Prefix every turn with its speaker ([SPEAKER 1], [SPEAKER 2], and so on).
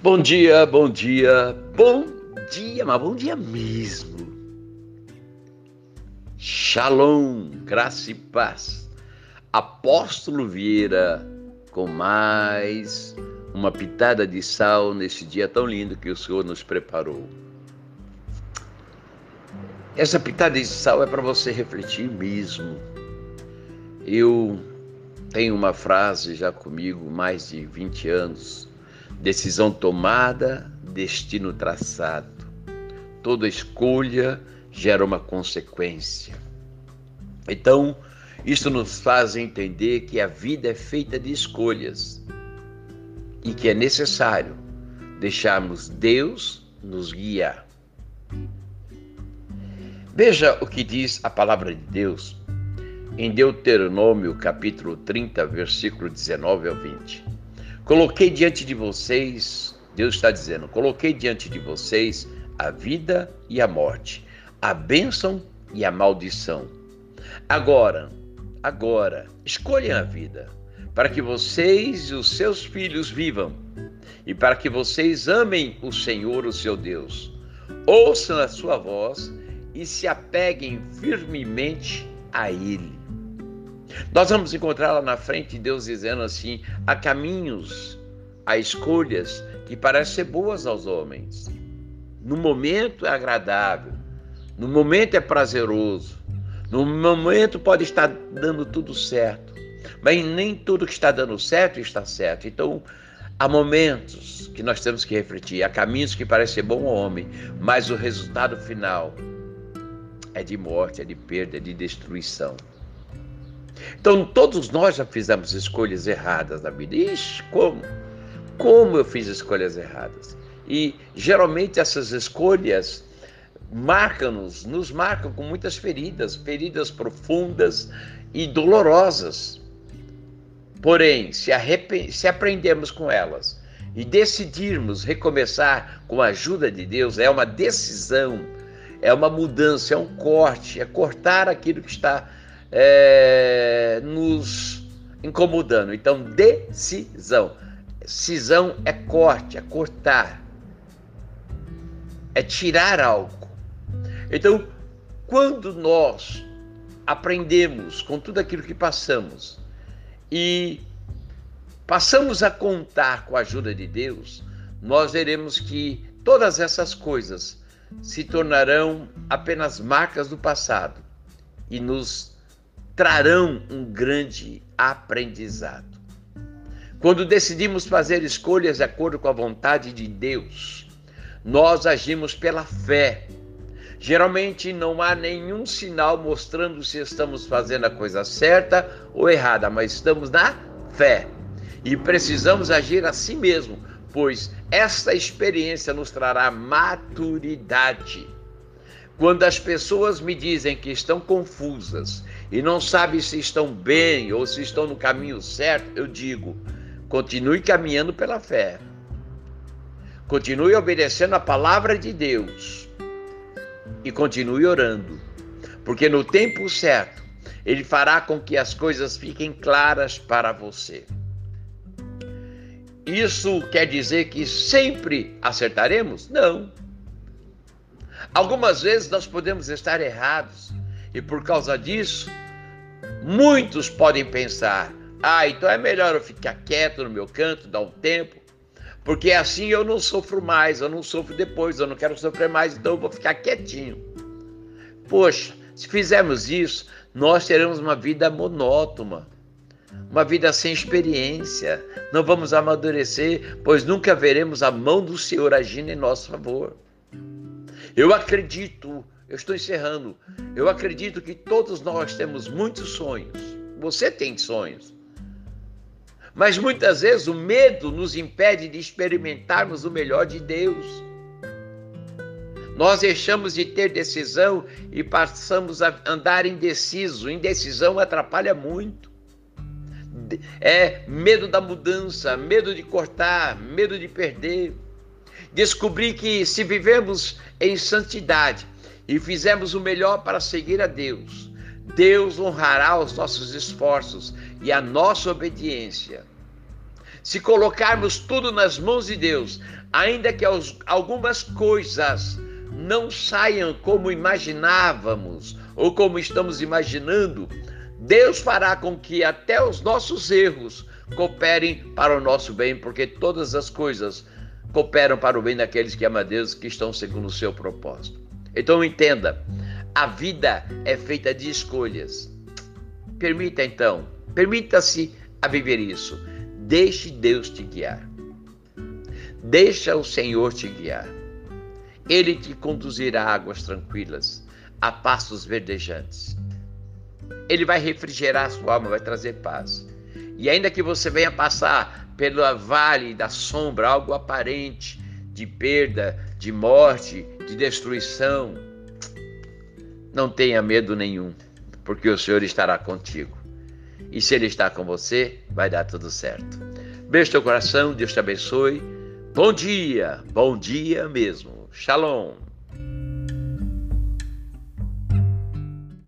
[SPEAKER 1] Bom dia, bom dia, bom dia, mas bom dia mesmo. Shalom, graça e paz. Apóstolo Vieira com mais uma pitada de sal nesse dia tão lindo que o Senhor nos preparou. Essa pitada de sal é para você refletir mesmo. Eu tenho uma frase já comigo mais de 20 anos Decisão tomada, destino traçado. Toda escolha gera uma consequência. Então, isso nos faz entender que a vida é feita de escolhas e que é necessário deixarmos Deus nos guiar. Veja o que diz a palavra de Deus em Deuteronômio, capítulo 30, versículo 19 ao 20. Coloquei diante de vocês, Deus está dizendo, coloquei diante de vocês a vida e a morte, a bênção e a maldição. Agora, agora, escolham a vida, para que vocês e os seus filhos vivam, e para que vocês amem o Senhor, o seu Deus. Ouçam a sua voz e se apeguem firmemente a Ele. Nós vamos encontrar lá na frente Deus dizendo assim: há caminhos, há escolhas que parecem ser boas aos homens. No momento é agradável, no momento é prazeroso, no momento pode estar dando tudo certo, mas nem tudo que está dando certo está certo. Então, há momentos que nós temos que refletir, há caminhos que parecem ser bom ao homem, mas o resultado final é de morte, é de perda, é de destruição. Então, todos nós já fizemos escolhas erradas na vida. Ixi, como? Como eu fiz escolhas erradas? E geralmente essas escolhas marcam-nos, nos marcam com muitas feridas, feridas profundas e dolorosas. Porém, se, se aprendemos com elas e decidirmos recomeçar com a ajuda de Deus, é uma decisão, é uma mudança, é um corte, é cortar aquilo que está é, nos incomodando. Então, decisão. Cisão é corte, é cortar, é tirar algo. Então, quando nós aprendemos com tudo aquilo que passamos e passamos a contar com a ajuda de Deus, nós veremos que todas essas coisas se tornarão apenas marcas do passado e nos trarão um grande aprendizado. Quando decidimos fazer escolhas de acordo com a vontade de Deus, nós agimos pela fé. Geralmente não há nenhum sinal mostrando se estamos fazendo a coisa certa ou errada, mas estamos na fé. E precisamos agir assim mesmo, pois esta experiência nos trará maturidade. Quando as pessoas me dizem que estão confusas e não sabem se estão bem ou se estão no caminho certo, eu digo: continue caminhando pela fé. Continue obedecendo a palavra de Deus. E continue orando. Porque no tempo certo, Ele fará com que as coisas fiquem claras para você. Isso quer dizer que sempre acertaremos? Não. Algumas vezes nós podemos estar errados e por causa disso, muitos podem pensar: ah, então é melhor eu ficar quieto no meu canto, dar um tempo, porque assim eu não sofro mais, eu não sofro depois, eu não quero sofrer mais, então eu vou ficar quietinho. Poxa, se fizermos isso, nós teremos uma vida monótona, uma vida sem experiência, não vamos amadurecer, pois nunca veremos a mão do Senhor agindo em nosso favor. Eu acredito, eu estou encerrando, eu acredito que todos nós temos muitos sonhos. Você tem sonhos. Mas muitas vezes o medo nos impede de experimentarmos o melhor de Deus. Nós deixamos de ter decisão e passamos a andar indeciso. Indecisão atrapalha muito. É medo da mudança, medo de cortar, medo de perder. Descobri que se vivemos em santidade e fizermos o melhor para seguir a Deus, Deus honrará os nossos esforços e a nossa obediência. se colocarmos tudo nas mãos de Deus, ainda que algumas coisas não saiam como imaginávamos ou como estamos imaginando, Deus fará com que até os nossos erros cooperem para o nosso bem, porque todas as coisas cooperam para o bem daqueles que amam a Deus, que estão segundo o seu propósito. Então entenda, a vida é feita de escolhas. Permita então, permita-se a viver isso. Deixe Deus te guiar. Deixa o Senhor te guiar. Ele te conduzirá a águas tranquilas, a pastos verdejantes. Ele vai refrigerar a sua alma, vai trazer paz. E ainda que você venha passar pelo vale da sombra, algo aparente de perda, de morte, de destruição, não tenha medo nenhum, porque o Senhor estará contigo. E se Ele está com você, vai dar tudo certo. Beijo teu coração, Deus te abençoe. Bom dia, bom dia mesmo. Shalom.